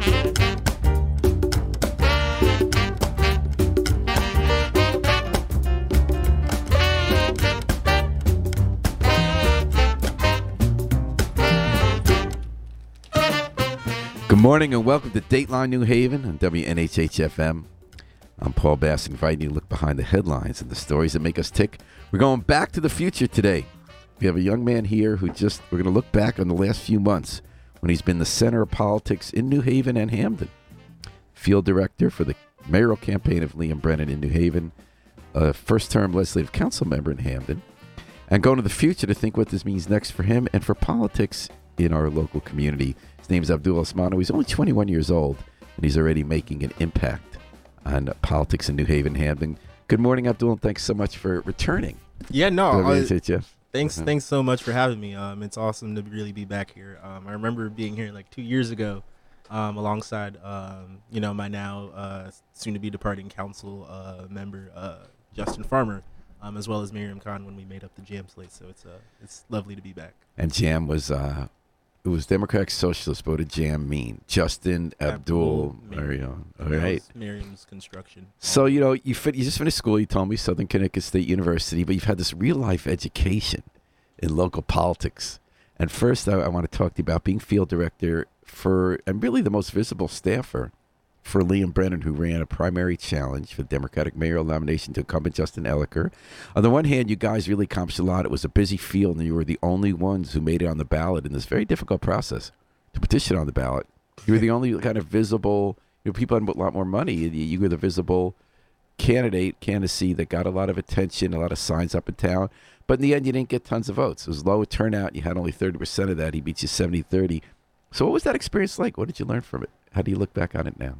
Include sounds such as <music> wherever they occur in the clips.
Good morning and welcome to Dateline New Haven on WNHHFM. I'm Paul Bass, inviting you to look behind the headlines and the stories that make us tick. We're going back to the future today. We have a young man here who just, we're going to look back on the last few months when he's been the center of politics in New Haven and Hamden. Field director for the mayoral campaign of Liam Brennan in New Haven, a first term legislative council member in Hamden, and going to the future to think what this means next for him and for politics in our local community. His name is Abdul Osmanu. He's only 21 years old, and he's already making an impact on politics in New Haven, Hamden. Good morning, Abdul, and thanks so much for returning. Yeah, no. WNHHF. Thanks, Mhm. thanks so much for having me. Um, it's awesome to really be back here. Um, I remember being here like two years ago, um, alongside um, you know my now uh, soon to be departing council uh, member uh, Justin Farmer, um, as well as Miriam Khan when we made up the jam slate. So it's uh, it's lovely to be back. And Jam was uh it was Democratic Socialist. Did Jam mean? Justin Abdul Abdul Marion. All right. That right. was Miriam's construction. So you know you fit, you just finished school. You told me Southern Connecticut State University, but you've had this real life education in local politics. And first, I, I want to talk to you about being field director for and really the most visible staffer for Liam Brennan, who ran a primary challenge for the Democratic mayoral nomination to incumbent Justin Elicker. On the one hand, you guys really accomplished a lot. It was a busy field, and you were the only ones who made it on the ballot in this very difficult process to petition on the ballot. You were the only kind of visible. You know, people had a lot more money. You- You were the visible candidate candidacy that got a lot of attention, a lot of signs up in town. But in the end, you didn't get tons of votes. It was low turnout. You had only 30% of that. He beat you 70 30. So, what was that experience like? What did you learn from it? How do you look back on it now?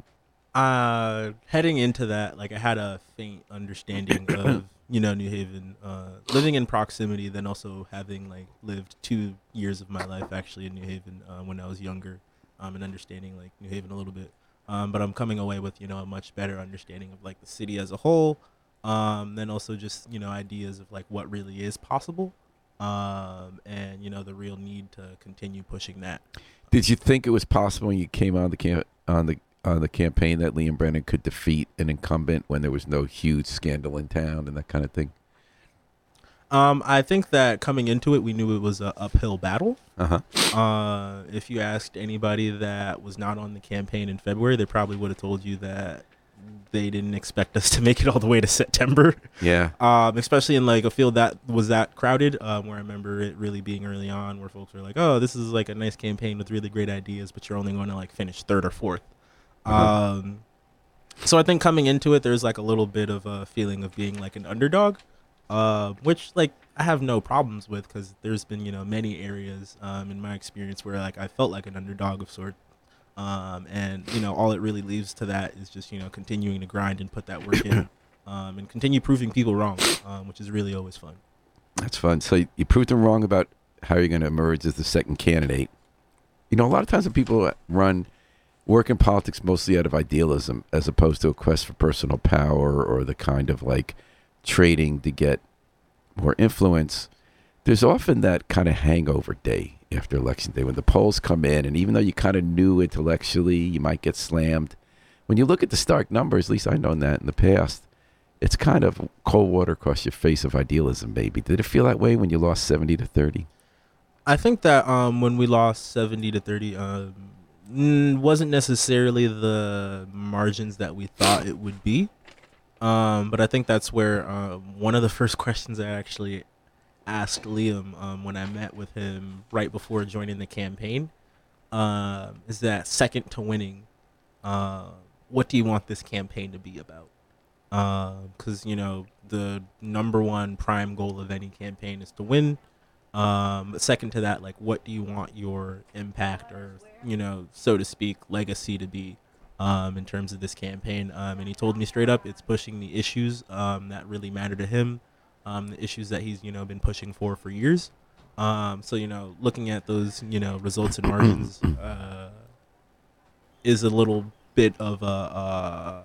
Uh, heading into that, like I had a faint understanding <coughs> of you know New Haven, uh, living in proximity, then also having like lived two years of my life actually in New Haven uh, when I was younger, um, and understanding like New Haven a little bit. Um, but I'm coming away with you know a much better understanding of like the city as a whole, um, then also just you know ideas of like what really is possible, um, and you know the real need to continue pushing that. Did you think it was possible when you came on the cam- on the on the campaign that Liam Brennan could defeat an incumbent when there was no huge scandal in town and that kind of thing? Um, I think that coming into it, we knew it was a uphill battle. Uh huh. Uh, if you asked anybody that was not on the campaign in February, they probably would have told you that they didn't expect us <laughs> to make it all the way to September. Yeah. Um, especially in like a field that was that crowded. Um, where I remember it really being early on, where folks were like, "Oh, this is like a nice campaign with really great ideas, but you're only going to like finish third or 4th Uh-huh. Um, so I think coming into it, there's like a little bit of a feeling of being like an underdog, uh, which like I have no problems with because there's been you know many areas um, in my experience where like I felt like an underdog of sort, um, and you know all it really leaves to that is just you know continuing to grind and put that work in, <coughs> um, and continue proving people wrong, um, which is really always fun. That's fun. So you- you proved them wrong about how you're going to emerge as the second candidate. You know, a lot of times when people run, work in politics mostly out of idealism as opposed to a quest for personal power or the kind of like trading to get more influence, there's often that kind of hangover day after election day when the polls come in, and even though you kind of knew intellectually you might get slammed, when you look at the stark numbers, at least I've known that in the past, it's kind of cold water across your face of idealism, maybe. Did it feel that way when you lost 70 to 30? I think that um, when we lost seventy to thirty, um, wasn't necessarily the margins that we thought it would be. Um, but I think that's where uh, one of the first <laughs> questions I actually asked Liam um, when I met with him right before joining the campaign um, is that second to winning, uh, what do you want this campaign to be about? Because you know the number one prime goal of any campaign is to win. Um, second to that, like, what do you want your impact or, you know, so to speak, legacy to be um, in terms of this campaign? Um, and he told me straight up, it's pushing the issues um, that really matter to him, um, the issues that he's, you know, been pushing for for years. Um, so, you know, looking at those, you know, results and margins <coughs> uh, is a little bit of a uh,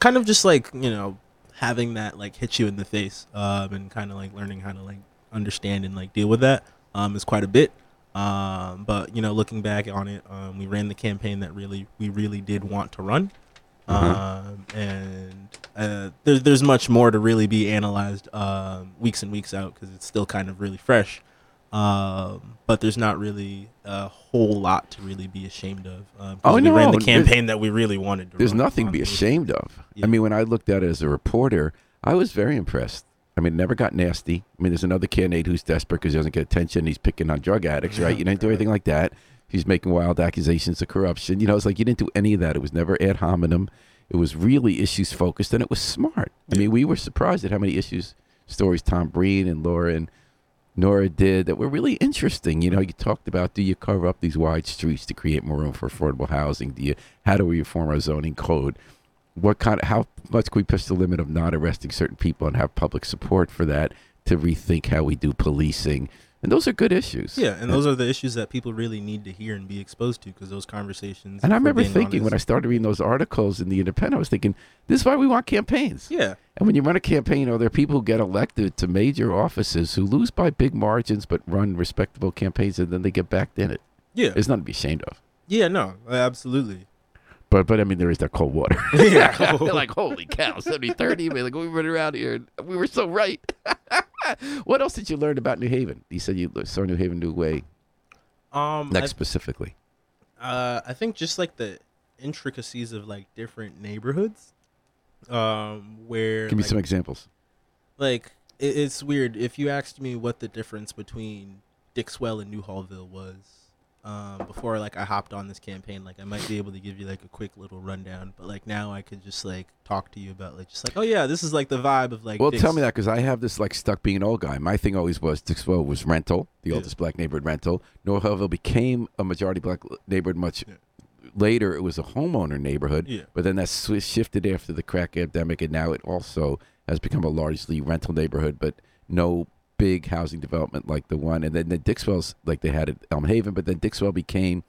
kind of just like, you know, having that like hit you in the face um, and kind of like learning how to like understand and like deal with that um, is quite a bit. Um, but you know, looking back on it, um, we ran the campaign that really we really did want to run. Um, and uh, there's there's much more to really be analyzed um, weeks and weeks out because it's still kind of really fresh. Um, but there's not really a whole lot to really be ashamed of. Um, Oh, we no, ran the there's- campaign that we really wanted to. There's run, nothing to be ashamed of. Yeah. I mean, when I looked at it as a reporter, I was very impressed. I mean, it never got nasty. I mean, there's another candidate who's desperate because he doesn't get attention. He's picking on drug addicts, right? You didn't do anything like that. He's making wild accusations of corruption. You know, it's like you didn't do any of that. It was never ad hominem. It was really issues focused, and it was smart. I mean, we were surprised at how many issues stories Tom Breen and Laura and Nora did that were really interesting. You know, you talked about do you cover up these wide streets to create more room for affordable housing? Do you how do we reform our zoning code? What kind of how much can we push the limit of not arresting certain people and have public support for that to rethink how we do policing? And those are good issues. Yeah, and those are the issues that people really need to hear and be exposed to because those conversations. And I remember thinking when I started reading those articles in the Independent, I was thinking, this is why we want campaigns. yeah, And when you run a campaign, you know, there are people who get elected to major offices who lose by big margins but run respectable campaigns and then they get backed in it. yeah, It's nothing to be ashamed of. yeah, no, absolutely. But but I mean, there is that cold water. <laughs> Yeah. <laughs> They're like, holy cow, 70 30. Man, like, we went around here and we were so right. <laughs> what else did you learn about New Haven? You said you saw New Haven New Way. Um, Next I, specifically. uh, I think just like the intricacies of like different neighborhoods, um, where Give me like, some examples. like it, it's weird if you asked me what the difference between Dixwell and Newhallville was. Um, before like I hopped on this campaign, like I might be able to give you like a quick little rundown, but like now I could just like talk to you about like just like oh yeah, this is like the vibe of like Well, tell me that because I have this like stuck being an old guy. My thing always was Dixwell was rental, the Yeah. oldest black neighborhood rental. Newhallville became a majority black neighborhood much Yeah. later. It was a homeowner neighborhood, Yeah. but then that shifted after the crack epidemic, and now it also has become a largely rental neighborhood, but no big housing development like the one. And then the Dixwell's like they had at Elm Haven, but then Dixwell became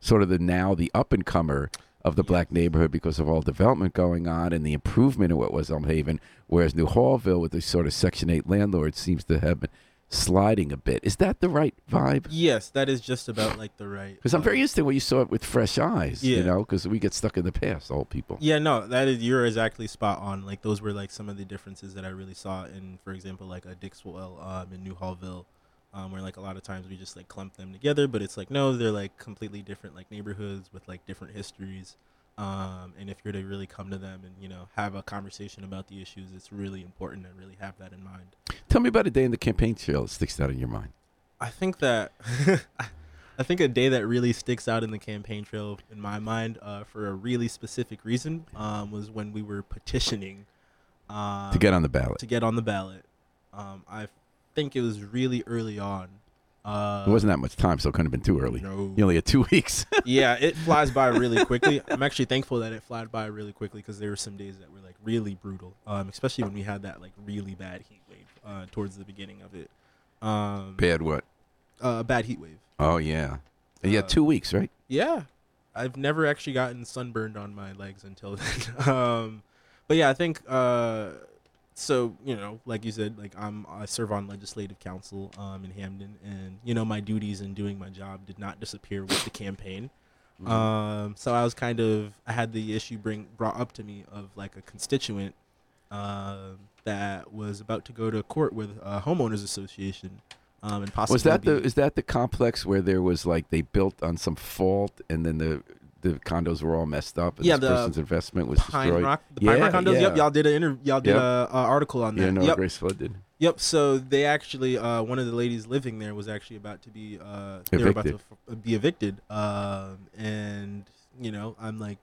sort of the now the up and comer of the black neighborhood because of all development going on and the improvement of what was Elm Haven, whereas Newhallville with the sort of Section Eight landlords seems to have been sliding a bit. Is that the right vibe? Yes, that is just about like the right. Because I'm very interested when you saw it with fresh eyes, Yeah. you know, because we get stuck in the past, old people. Yeah, no, that is you're exactly spot on. Like those were like some of the differences that I really saw in, for example, like a Dixwell um, in Newhallville, um, where like a lot of times we just like clump them together, but it's like no, they're like completely different like neighborhoods with like different histories. Um, and if you're to really come to them and you know have a conversation about the issues, it's really important to really have that in mind. Tell me about a day in the campaign trail that sticks out in your mind. I think that <laughs> I think a day that really sticks out in the campaign trail in my mind uh, for a really specific reason um, was when we were petitioning um, to get on the ballot. to get on the ballot. Um, I think it was really early on. Uh, It wasn't that much time, so it couldn't have been too early. No. You only had two <laughs> weeks. yeah, it <laughs> flies by really quickly. I'm actually thankful that it flied by really quickly because there were some days that were like really brutal, um, especially when we had that like really bad heat wave uh, towards the beginning of it. Um, Bad what? uh, bad heat wave. Oh, yeah. And you had two weeks, right? Yeah, I've never actually gotten sunburned on my legs until then. <laughs> um, but yeah, I think uh, so. You know, like you said, like I'm I serve on legislative council um, in Hamden, and you know my duties in doing my job did not disappear with the campaign. Um, so I was kind of I had the issue bring brought up to me of like a constituent um that was about to go to court with a homeowners association. Um, and possibly Was that the is that the complex where there was like they built on some fault and then the the condos were all messed up and Yeah, this the person's investment was Pine destroyed? Rock, the Pine Rock condos. yeah. Yep, y'all did an inter- y'all did Yep. a, a article on that. Yeah, no, yep, Grace Flood did. yep. So they actually, uh, one of the ladies living there was actually about to be, uh, they were about to f- be evicted. Um, and you know, I'm like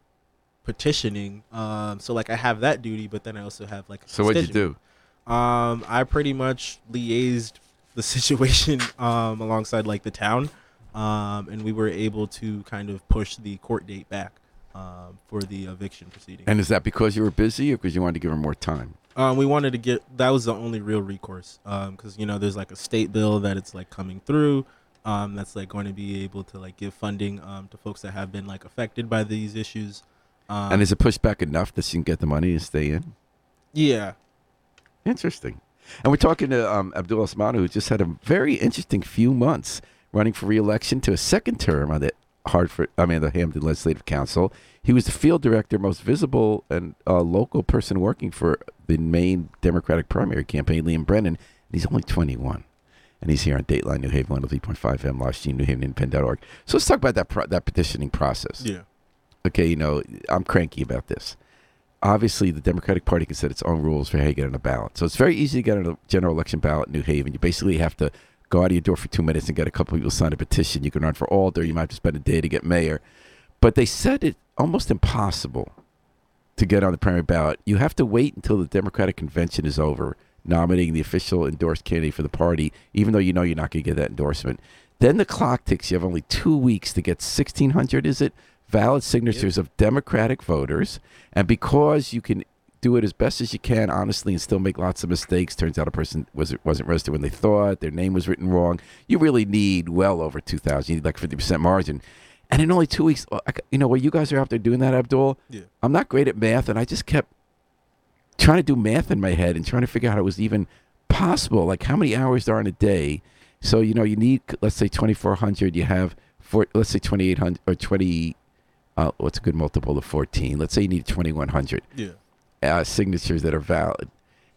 petitioning. Um, so like I have that duty, but then I also have like. So what'd you do? Um, I pretty much liaised the <laughs> situation um, alongside like the town, um, and we were able to kind of push the court date back um, for the eviction proceeding. And is that because you were busy or because you wanted to give her more time? Um, we wanted to get that was the only real recourse because you know there's like a state bill that it's like coming through um, that's like going to be able to like give funding um, to folks that have been like affected by these issues. Um, and is it pushed back enough that you can get the money to stay in? yeah, Interesting. And we're talking to um, Abdul Osmanu, who just had a very interesting few months running for re-election to a second term on the Hartford, I mean the Hamden Legislative Council. He was the field director, most visible and uh, local person working for the main Democratic primary campaign, Liam Brennan. And he's only 21, and he's here on Dateline New Haven 103.5 M, Stream, New Haven Independent.org. So let's talk about that pro- that petitioning process. Yeah. Okay, you know I'm cranky about this. Obviously, the Democratic Party can set its own rules for how you get on a ballot. So it's very easy to get on a general election ballot in New Haven. You basically have to go out of your door for two minutes and get a couple people to sign a petition. You can run for alder. You might have to spend a day to get mayor. But they said it almost impossible to get on the primary ballot. You have to wait until the Democratic convention is over, nominating the official endorsed candidate for the party, even though you know you're not going to get that endorsement. Then the clock ticks. You have only two weeks to get 1,600, is it? Valid signatures of Democratic voters. And because you can do it as best as you can, honestly, and still make lots of mistakes. Turns out a person was wasn't registered when they thought their name was written wrong. You really need well over two thousand. You need like fifty percent margin. And in only two weeks, you know, while you guys are out there doing that, Abdul, Yeah. I'm not great at math, and I just kept trying to do math in my head and trying to figure out how it was even possible. Like how many hours there are in a day. So you know, you need let's say 2,400. You have four, let's say 2,800 or 20. Uh, what's a good multiple of 14? Let's say you need 2,100 Yeah. Uh, signatures that are valid.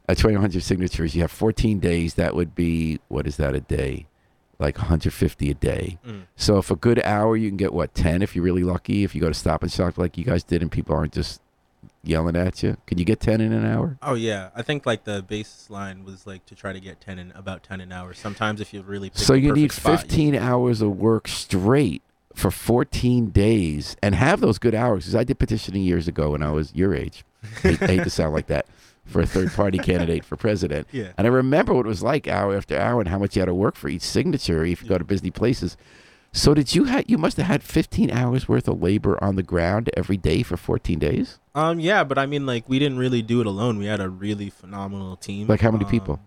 Uh, 2,100 signatures. You have 14 days. That would be what is that a day? Like 150 a day. Mm. So if a good hour, you can get what 10 if you're really lucky. If you go to Stop and Shop like you guys did, and people aren't just yelling at you, can you get 10 in an hour? Oh yeah, I think like the baseline was like to try to get ten in about ten an hour. Sometimes if you really So you need perfect spot, you- 15 hours of work straight for 14 days and have those good hours. Because I did petitioning years ago when I was your age. <laughs> I hate, to sound like that for a third party <laughs> candidate for president. Yeah. And I remember what it was like hour after hour and how much you had to work for each signature if you go to busy places. So did you have? You must have had 15 hours worth of labor on the ground every day for 14 days. Um, yeah, but I mean, like, we didn't really do it alone. We had a really phenomenal team. Like how many Um, people?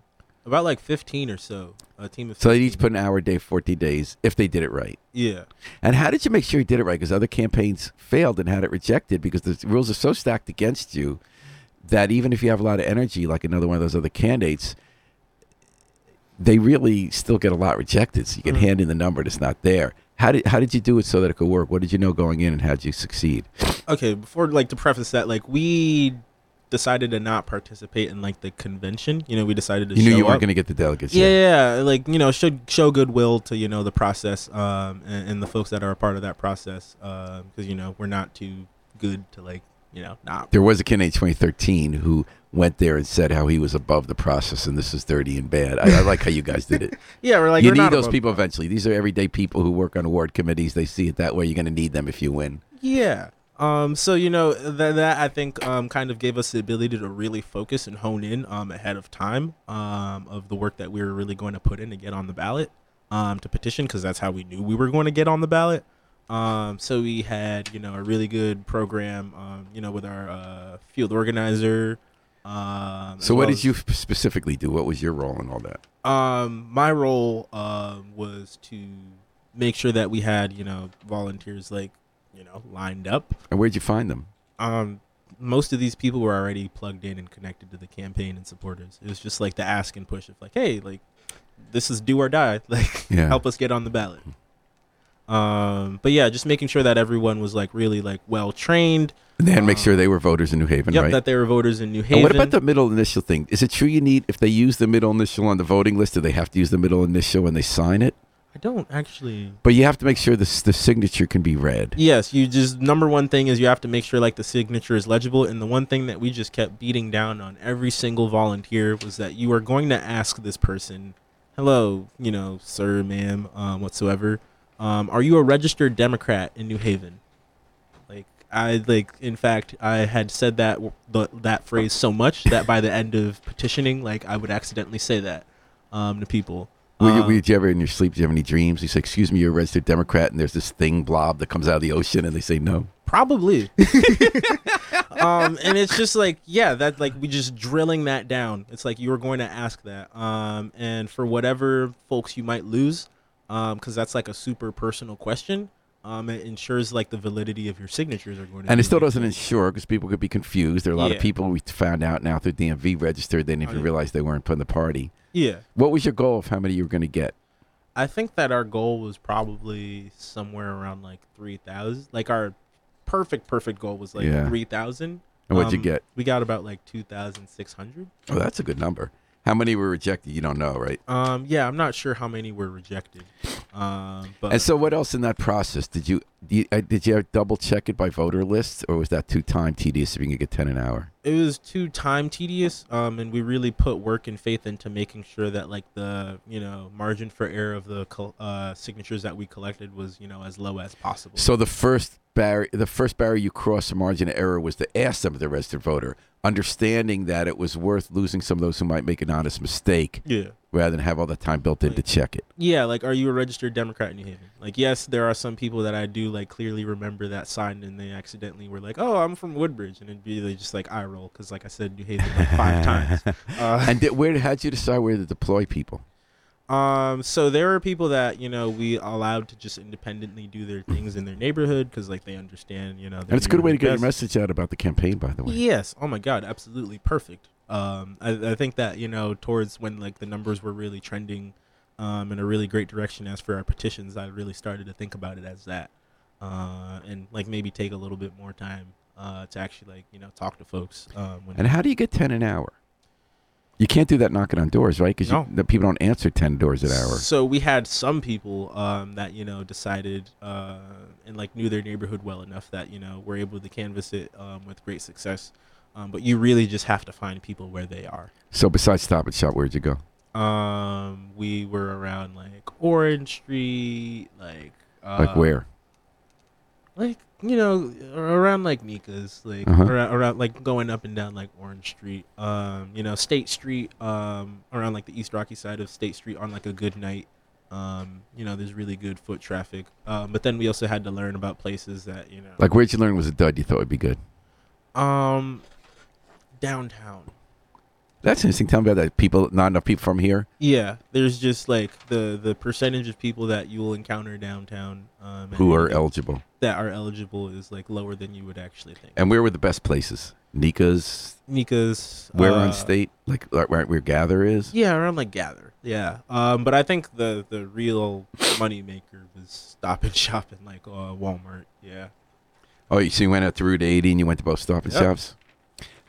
About like fifteen or so. A team of. So they 15. each put an hour a day, 40 days, if they did it right. Yeah. And how did you make sure you did it right? Because other campaigns failed and had it rejected because the rules are so stacked against you that even if you have a lot of energy, like another one of those other candidates, they really still get a lot rejected. So you can Mhm. hand in the number that's not there. How did how did you do it so that it could work? What did you know going in, and how did you succeed? Okay. Before, like, to preface that, like, we decided to not participate in like the convention. You know, we decided to. You knew you weren't going to get the delegates. Yeah, yeah, yeah, like you know, should show goodwill to you know the process um, and, and the folks that are a part of that process because you know we're not too good to like you know not. There was a candidate in 2013 who went there and said how he was above the process and this is dirty and bad. I, I like how you guys did it. <laughs> Yeah, we're like you we're need those people eventually. These are everyday people who work on award committees. They see it that way. You're going to need them if you win. Yeah. Um. So you know that that I think um kind of gave us the ability to really focus and hone in um ahead of time um of the work that we were really going to put in to get on the ballot um to petition because that's how we knew we were going to get on the ballot. Um. So we had you know a really good program um you know with our uh, field organizer. Um. So, what well did as- you specifically do? What was your role in all that? um, my role um was to make sure that we had you know volunteers like you know lined up. And where'd you find them? Um, most of these people were already plugged in and connected to the campaign and supporters. It was just like the ask and push of like, hey, like this is do or die. <laughs> Like Yeah. help us get on the ballot. Um, but yeah, just making sure that everyone was like really like well trained. And then make Um, sure they were voters in New Haven, Yep, right? that they were voters in New Haven. and what about the middle initial thing? Is it true you need, if they use the middle initial on the voting list, do they have to use the middle initial when they sign it? I don't actually. But you have to make sure the, the signature can be read. Yes, you just number one thing is you have to make sure like the signature is legible, and the one thing that we just kept beating down on every single volunteer was that you are going to ask this person, "Hello, you know, sir, ma'am, um, whatsoever, um, are you a registered Democrat in New Haven?" Like I like, in fact, I had said that that phrase so much that by the end of petitioning, like I would accidentally say that um, to people. Were you, Um, were you ever in your sleep? Do you have any dreams? You say, "Excuse me, you're a registered Democrat," and there's this thing blob that comes out of the ocean, and they say no. Probably. <laughs> <laughs> um, and it's just like, yeah, that like we just drilling that down. It's like you were going to ask that. Um, and for whatever folks you might lose, um, because that's like a super personal question. Um, it ensures like the validity of your signatures are going to. And it still doesn't ensure because people could be confused. There are a lot of people we found out now through DMV registered. They didn't Oh, even yeah. realize they weren't in the party. Yeah. What was your goal of how many you were going to get? I think that our goal was probably somewhere around like three thousand. Like our perfect perfect goal was like Yeah. three thousand. And what'd you Um, get? We got about like two thousand six hundred. Oh, that's a good number. How many were rejected? You don't know, right? Um, yeah, I'm not sure how many were rejected. Um, but And so, what else in that process did you, do you uh, did you double check it by voter lists, or was that too time tedious if you can get ten an hour? it was too time tedious um and we really put work and faith into making sure that like the you know margin for error of the uh signatures that we collected was you know as low as possible So the first barrier, the first barrier you crossed the margin of error was to ask them they're registered voter, understanding that it was worth losing some of those who might make an honest mistake yeah rather than have all the time built in to check it. yeah like are you a registered democrat in new haven like yes there are some people that i do like clearly remember that sign, and they accidentally were like oh i'm from woodbridge and it'd be like, just like eye roll because like i said new haven like five <laughs> times uh, and did, where how'd you decide where to deploy people? Um, so there are people that you know we allowed to just independently do their things in their neighborhood because like they understand, you know. And it's a good way to get your message. out about the campaign, by the way. Yes. Oh my God. Absolutely perfect. Um, I, I think that you know towards when like the numbers were really trending, um, in a really great direction as for our petitions, I really started to think about it as that, uh, and like maybe take a little bit more time, uh, to actually like you know talk to folks. Um, when And how do you get ten an hour? You can't do that knocking on doors, right? Because No. the people don't answer ten doors an hour. So we had some people um, that you know decided uh, and like knew their neighborhood well enough that you know were able to canvass it um, with great success. Um, but you really just have to find people where they are. So besides Stop and Shop, where'd you go? Um, we were around like Orange Street, like uh, Like where? Like you know around like Nica's, like Uh-huh. around, around like going up and down like Orange Street. Um, you know State Street. Um, around like the East Rocky side of State Street on like a good night. Um, you know, there's really good foot traffic. Um, but then we also had to learn about places that you know, Like where'd you learn was a dud you thought would be good? um, downtown. That's interesting. Tell me about that. People, not enough people from here. Yeah, there's just like the the percentage of people that you will encounter downtown um, Who are eligible? that are eligible is like lower than you would actually think. And where were the best places? Nica's, Nica's where uh, on state? Like right where where Gather is? Yeah, around like Gather. Yeah. Um, but I think the the real money maker was Stop and Shop and like uh, Walmart. Yeah. Oh, you so you went out to Route 80 and you went to both Stop and Yep. Shops.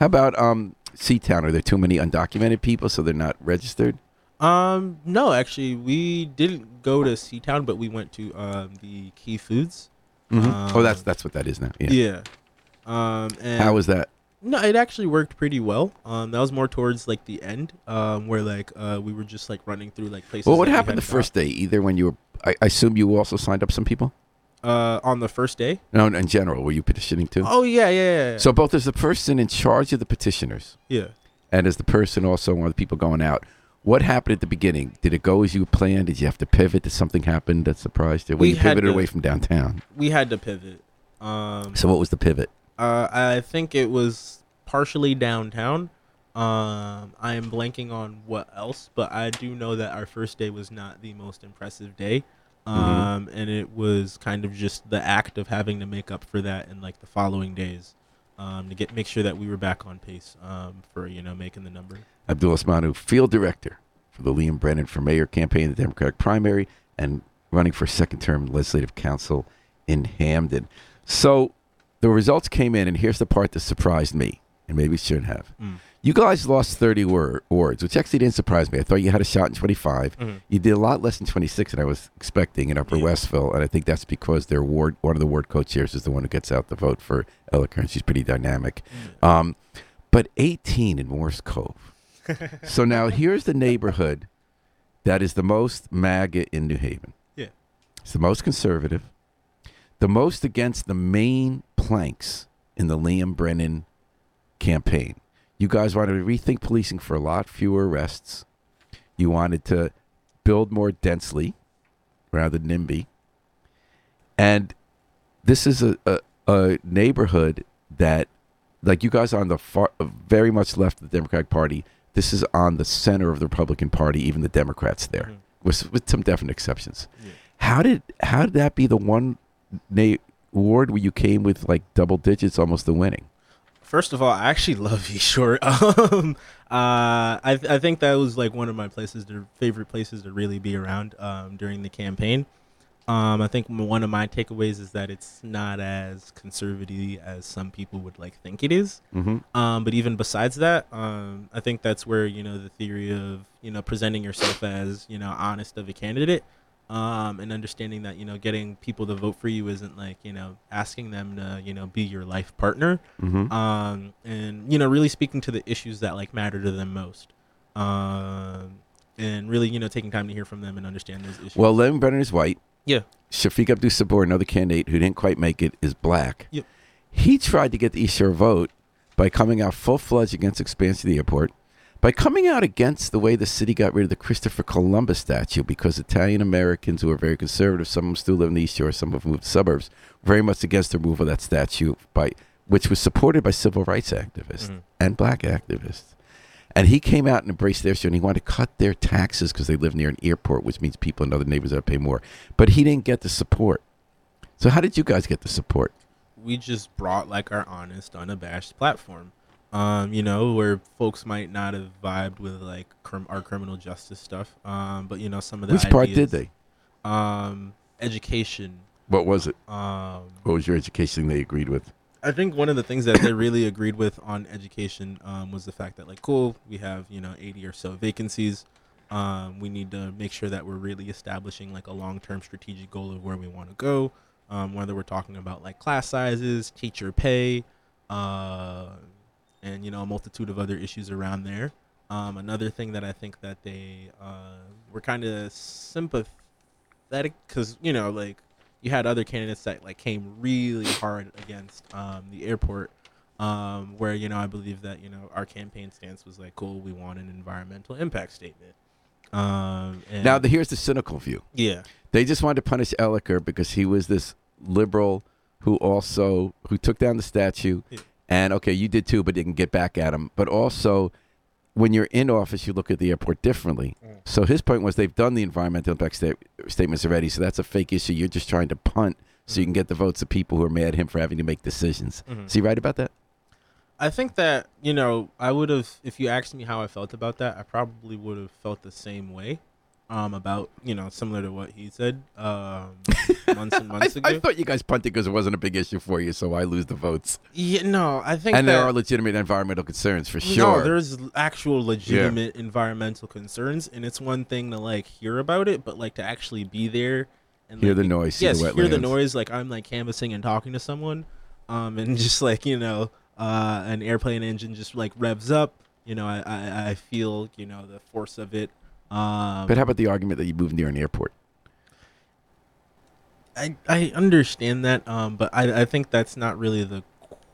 How about um C-Town? Are there too many undocumented people so they're not registered? Um, no, actually, we didn't go to C-Town, but we went to um the Key Foods. oh, that's Um, that's what that is now. Yeah. Yeah. Um, and How was that? No, it actually worked pretty well. Um, that was more towards like the end, um, where like uh we were just like running through like places. Well, what happened the first day? Either when you were, I, I assume you also signed up some people. Uh on the first day. No, in general, were you petitioning too? Oh yeah, yeah, yeah. yeah. So both as the person in charge of the petitioners yeah. and as the person also one of the people going out. What happened at the beginning? Did it go as you planned? Did you have to pivot? Did something happen that surprised you? Well, We you pivoted to- away from downtown. we had to pivot. Um, So what was the pivot? uh, I think it was partially downtown. Um, I am blanking on what else, but I do know that our first day was not the most impressive day. Um, and it was kind of just the act of having to make up for that in like the following days, um, to get make sure that we were back on pace, um, for you know making the number. Abdul Osmanu, field director for the Liam Brennan for mayor campaign, the Democratic primary, and running for second term legislative council in Hamden. So the results came in, and here's the part that surprised me, and maybe shouldn't have. Mm. You guys lost 30 wor- wards, which actually didn't surprise me. I thought you had a shot in 25. Mhm. You did a lot less than 26 than I was expecting in Upper Yeah. Westville, and I think that's because their ward, one of the ward co-chairs is the one who gets out the vote for Elicker. She's pretty dynamic. Um, but 18 in Morris Cove. <laughs> so now here's the neighborhood that is the most MAGA in New Haven. Yeah. It's the most conservative, the most against the main planks in the Liam Brennan campaign. You guys wanted to rethink policing for a lot fewer arrests. You wanted to build more densely rather than NIMBY. And this is a, a, a neighborhood that, like you guys are on the far, very much left of the Democratic Party. This is on the center of the Republican Party, even the Democrats there, Mhm. with, with some definite exceptions. Yeah. How did how did that be the one na- ward where you came with like double digits, almost the winning? First of all, I actually love <laughs> East Shore. Um, uh, I I think that was like one of my places, to, favorite places to really be around um, during the campaign. Um, I think one of my takeaways is that it's not as conservative as some people would like think it is. Mm-hmm. Um, but even besides that, um, I think that's where you know the theory of you know presenting yourself as you know honest of a candidate, um, and understanding that you know getting people to vote for you isn't like you know asking them to you know be your life partner, Mm-hmm. um, and you know really speaking to the issues that like matter to them most, um, and really you know taking time to hear from them and understand those issues. Well, Liam Brennan is white. Yeah. Shafiq Abdussabur, another candidate who didn't quite make it, is black. Yep. He tried to get the East Shore vote by coming out full fledged against expansion of the airport, by coming out against the way the city got rid of the Christopher Columbus statue because Italian Americans who are very conservative, some of them still live in the East Shore, some of them moved to suburbs, very much against the removal of that statue by which was supported by civil rights activists Mhm. and black activists. And he came out and embraced their issue, and he wanted to cut their taxes because they live near an airport, which means people in other neighborhoods have to pay more. But he didn't get the support. So how did you guys get the support? we just brought like our honest, unabashed platform. Um, you know, where folks might not have vibed with like crim- our criminal justice stuff. Um, but you know, some of the Which part did they? Um, education. What was it? Um, What was your education they agreed with? I think one of the things that they really agreed with on education um, was the fact that like, cool, we have you know 80 or so vacancies. Um, we need to make sure that we're really establishing like a long-term strategic goal of where we want to go. Um, whether we're talking about like class sizes, teacher pay, uh, and you know a multitude of other issues around there. Um, another thing that I think that they uh, were kind of sympathetic because you know like you had other candidates that like came really hard against um, the airport um, where you know i believe that you know our campaign stance was like cool we want an environmental impact statement um, and Now, the, here's the cynical view. yeah They just wanted to punish Elicker because he was this liberal who also who took down the statue, Yeah. And okay, you did too, but didn't get back at him. But also, when you're in office, you look at the airport differently. Mm. So his point was they've done the environmental impact sta- statements already, so that's a fake issue. You're just trying to punt so you can get the votes of people who are mad at him for having to make decisions. Mhm. Is he right about that? I think that you know I would have if you asked me how I felt about that I probably would have felt the same way um about you know similar to what he said um <laughs> months and I, months ago I thought you guys punted because it wasn't a big issue for you, so I lose the votes. yeah no I think And that, there are legitimate environmental concerns for sure. No, there's actual legitimate environmental concerns, and it's one thing to like hear about it, but like to actually be there and Hear like, the noise, Yes, the hear the noise. Like I'm like canvassing and talking to someone, um, and <laughs> just like you know, uh, an airplane engine just like revs up. You know, I I, I feel you know the force of it. Um, but how about the argument that you moved near an airport? I I understand that, um, but I I think that's not really the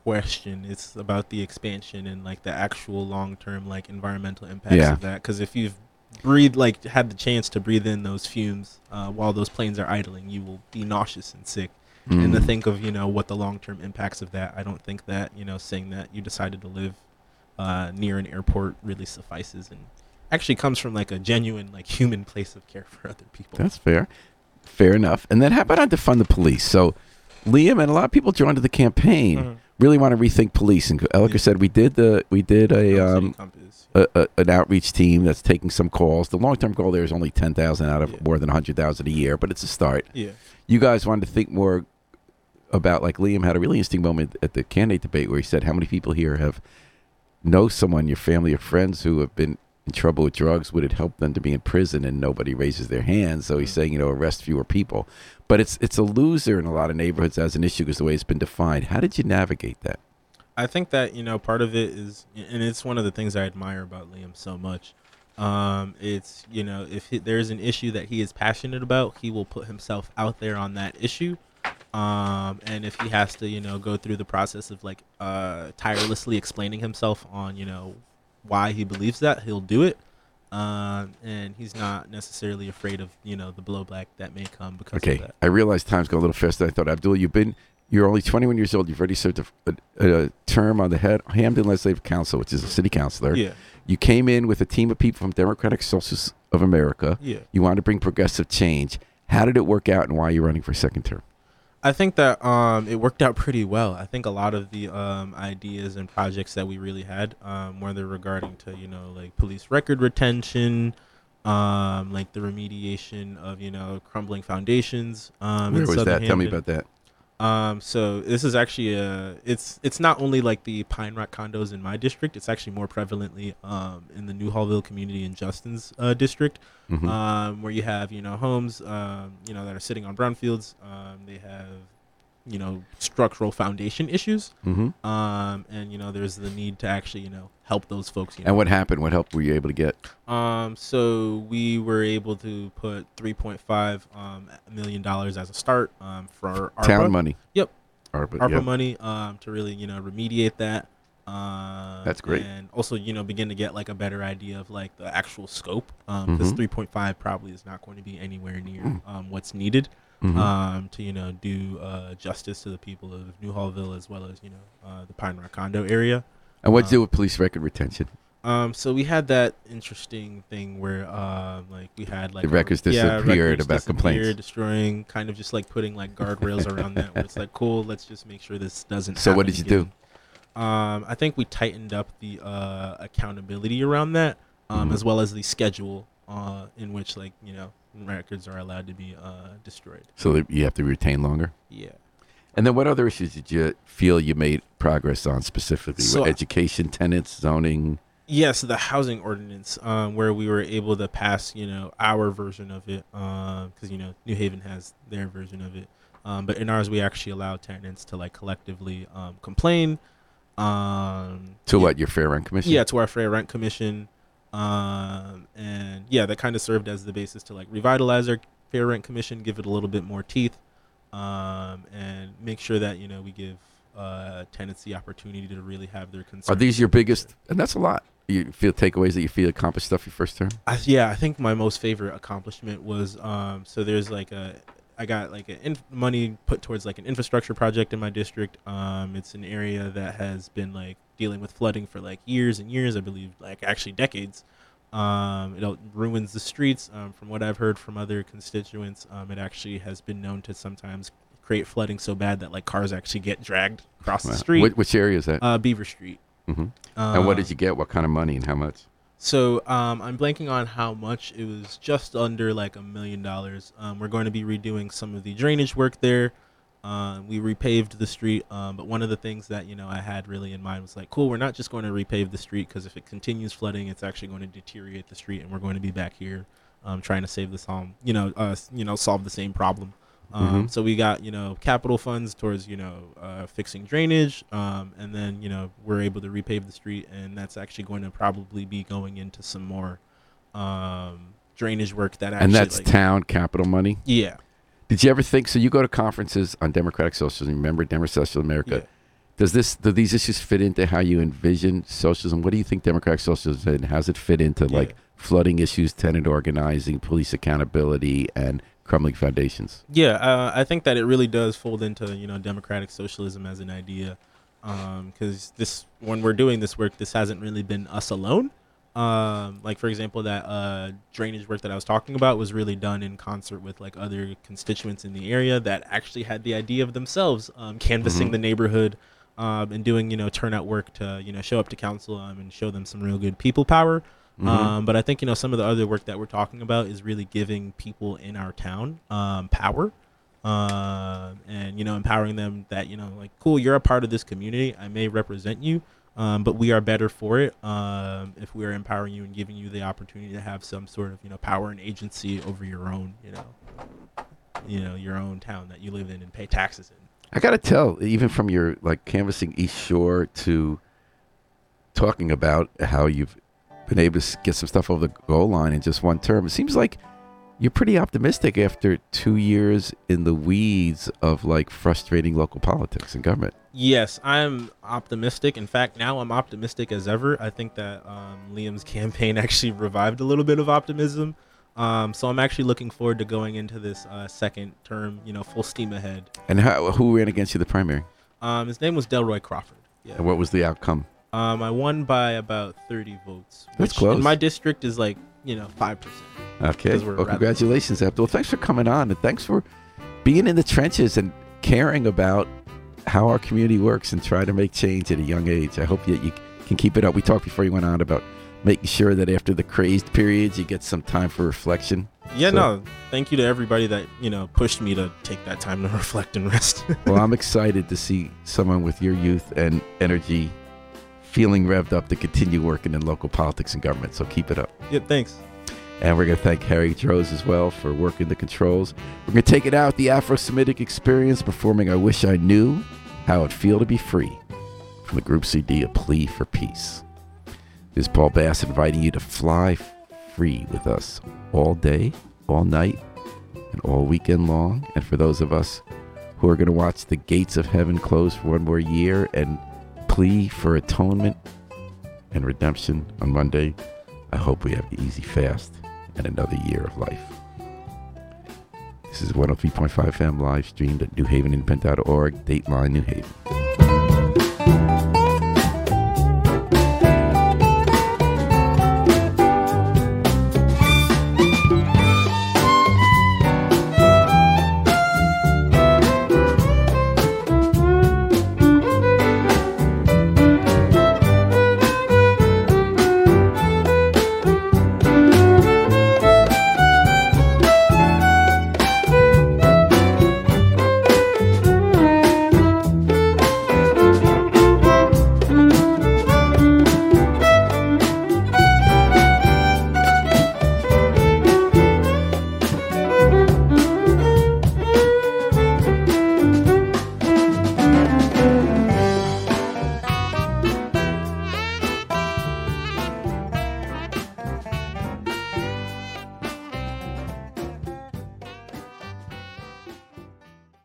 question. It's about the expansion and like the actual long term like environmental impacts Yeah. of that. Because if you've breathed like had the chance to breathe in those fumes uh, while those planes are idling, you will be nauseous and sick. And to Mm. think of you know what the long term impacts of that, I don't think that you know saying that you decided to live uh, near an airport really suffices and actually comes from like a genuine like human place of care for other people. That's fair. Fair enough. And then how about on defund the police? So Liam and a lot of people joined the campaign Mhm. really want to rethink police. And Elicker Yeah. said we did the we did a um a, a, an outreach team that's taking some calls. The long term goal there is only ten thousand out of Yeah. more than hundred thousand a year, but it's a start. yeah. You guys wanted to think more about like Liam had a really interesting moment at the candidate debate where he said how many people here have know someone, your family or friends who have been in trouble with drugs, would it help them to be in prison and nobody raises their hand. So he's Mhm. saying, you know, arrest fewer people. But it's it's a loser in a lot of neighborhoods as an issue because the way it's been defined. How did you navigate that? I think that you know part of it is, and it's one of the things I admire about Liam so much. Um, it's you know if he, there's an issue that he is passionate about, he will put himself out there on that issue. Um, and if he has to, you know, go through the process of like uh, tirelessly explaining himself on, you know, why he believes that, he'll do it. Um, and he's not necessarily afraid of, you know, the blowback that may come because Okay, of that. I realize time's going a little faster than I thought. Abdul, you've been you're only 21 years old. You've already served a, a, a term on the head, Hamden Legislative Council, which is a city councilor. Yeah, You came in with a team of people from Democratic Socialists of America. yeah. You wanted to bring progressive change. How did it work out, and why are you running for a second term? I think that um, it worked out pretty well. I think a lot of the um, ideas and projects that we really had, um, whether regarding to you know like police record retention, um, like the remediation of you know crumbling foundations. Um, Where in was Southern that? Tell me about that. Um, so this is actually a it's it's not only like the Pine Rock condos in my district. It's actually more prevalently um, in the Newhallville community in Justin's uh, district, Mhm. um, where you have you know homes um, you know that are sitting on brownfields. Um, they have you know structural foundation issues, Mhm. um, and you know there's the need to actually you know help those folks. You know, And what happened? What help were you able to get? um, so we were able to put 3.5 um, million dollars as a start um, for our Town money. Yep. ARPA. ARPA yep. money um, to really you know remediate that. Um, That's great. And also you know begin to get like a better idea of like the actual scope because Mhm. 3.5 probably is not going to be anywhere near um, what's needed Mhm. um, to you know do uh, justice to the people of Newhallville as well as you know uh, the Pine Rock condo area. And what'd you uh, do with police record retention? Um, so we had that interesting thing where, um, like we had like The a- records yeah, disappeared records about complaints. disappeared, destroying, kind of just like putting like guardrails around that. Where it's like, cool, let's just make sure this doesn't. So what did you do? Um, I think we tightened up the uh, accountability around that, um, Mhm. as well as the schedule uh, in which like you know records are allowed to be uh, destroyed. So that you have to retain longer. Yeah. And then what other issues did you feel you made progress on specifically? So- Education, tenants, zoning. Yes, the housing ordinance, um, where we were able to pass, you know, our version of it, because you know New Haven has their version of it, um, but in ours we actually allow tenants to like collectively um, complain. Um, To yeah, what? Your fair rent commission? Yeah, to our fair rent commission, um, and yeah, that kind of served as the basis to like revitalize our fair rent commission, give it a little bit more teeth, um, and make sure that you know we give uh, tenants the opportunity to really have their concerns. Are these your biggest? And that's a lot. You feel takeaways that you feel accomplished stuff your first term? I, yeah, I think my most favorite accomplishment was um, so there's like a I got like a inf- money put towards like an infrastructure project in my district. Um, it's an area that has been like dealing with flooding for like years and years, I believe, like actually decades. Um, it ruins the streets. Um, from what I've heard from other constituents, um, it actually has been known to sometimes create flooding so bad that like cars actually get dragged across the street. Wh- which area is that? uh, Beaver Street. hmm and what did you get? What kind of money and how much? so um, I'm blanking on how much. It was just under like a million dollars. Um, we're going to be redoing some of the drainage work there. Uh, we repaved the street, um, but one of the things that you know I had really in mind was like, cool, we're not just going to repave the street because if it continues flooding, it's actually going to deteriorate the street, and we're going to be back here um, trying to save this home. You know, uh, you know, solve the same problem. Um, Mhm. So we got you know capital funds towards you know uh, fixing drainage, um, and then you know we're able to repave the street, and that's actually going to probably be going into some more um, drainage work that actually and that's like, town capital money. yeah Did you ever think? So you go to conferences on democratic socialism. Remember Democratic Social America. yeah. Does this do these issues fit into how you envision socialism? What do you think democratic socialism and how does it fit into Yeah. like flooding issues, tenant organizing, police accountability, and crumbling foundations? Yeah, uh, I think that it really does fold into you know democratic socialism as an idea, because this when we're doing this work, this hasn't really been us alone. Um, like for example, that uh, drainage work that I was talking about was really done in concert with like other constituents in the area that actually had the idea of themselves um, canvassing Mhm. the neighborhood um, and doing you know turnout work to you know show up to council um, and show them some real good people power. Mhm. Um, but I think you know some of the other work that we're talking about is really giving people in our town um, power, um, and you know empowering them that you know like cool, you're a part of this community. I may represent you, um, but we are better for it um, if we are empowering you and giving you the opportunity to have some sort of you know power and agency over your own you know you know your own town that you live in and pay taxes in. I gotta tell, even from your like canvassing East Shore to talking about how you've been able to get some stuff over the goal line in just one term, it seems like you're pretty optimistic after two years in the weeds of like frustrating local politics and government. Yes, I'm optimistic. In fact, now I'm optimistic as ever. I think that um, Liam's <laughs> campaign actually revived a little bit of optimism. Um, so I'm actually looking forward to going into this uh, second term, you know, full steam ahead. And how, who ran against you the primary? Um, his name was Delroy Crawford. Yeah. And what was the outcome? Um, I won by about 30 votes. That's close. In my district is like, you know, 5%. Okay. 'Cause we're Well, congratulations, Abdul. Thanks for coming on and thanks for being in the trenches and caring about how our community works and try to make change at a young age. I hope that you can keep it up. We talked before you went on about making sure that after the crazed periods, you get some time for reflection. Yeah, So- no. Thank you to everybody that you know pushed me to take that time to <laughs> reflect and rest. <laughs> Well, I'm excited to see someone with your youth and energy feeling revved up to continue working in local politics and government. So keep it up. yeah, thanks. And we're going to thank Harry Droz as well for working the controls. We're going to take it out the Afro Semitic experience performing I Wish I Knew How It'd Feel to Be Free from the group CD A Plea for Peace. This is Paul Bass inviting you to fly free with us all day, all night, and all weekend long. And for those of us who are going to watch the gates of heaven close for one more year and plea for atonement and redemption on Monday, I hope we have an easy fast and another year of life. This is 103.5 FM live streamed at newhavenindependent.org, Dateline New Haven.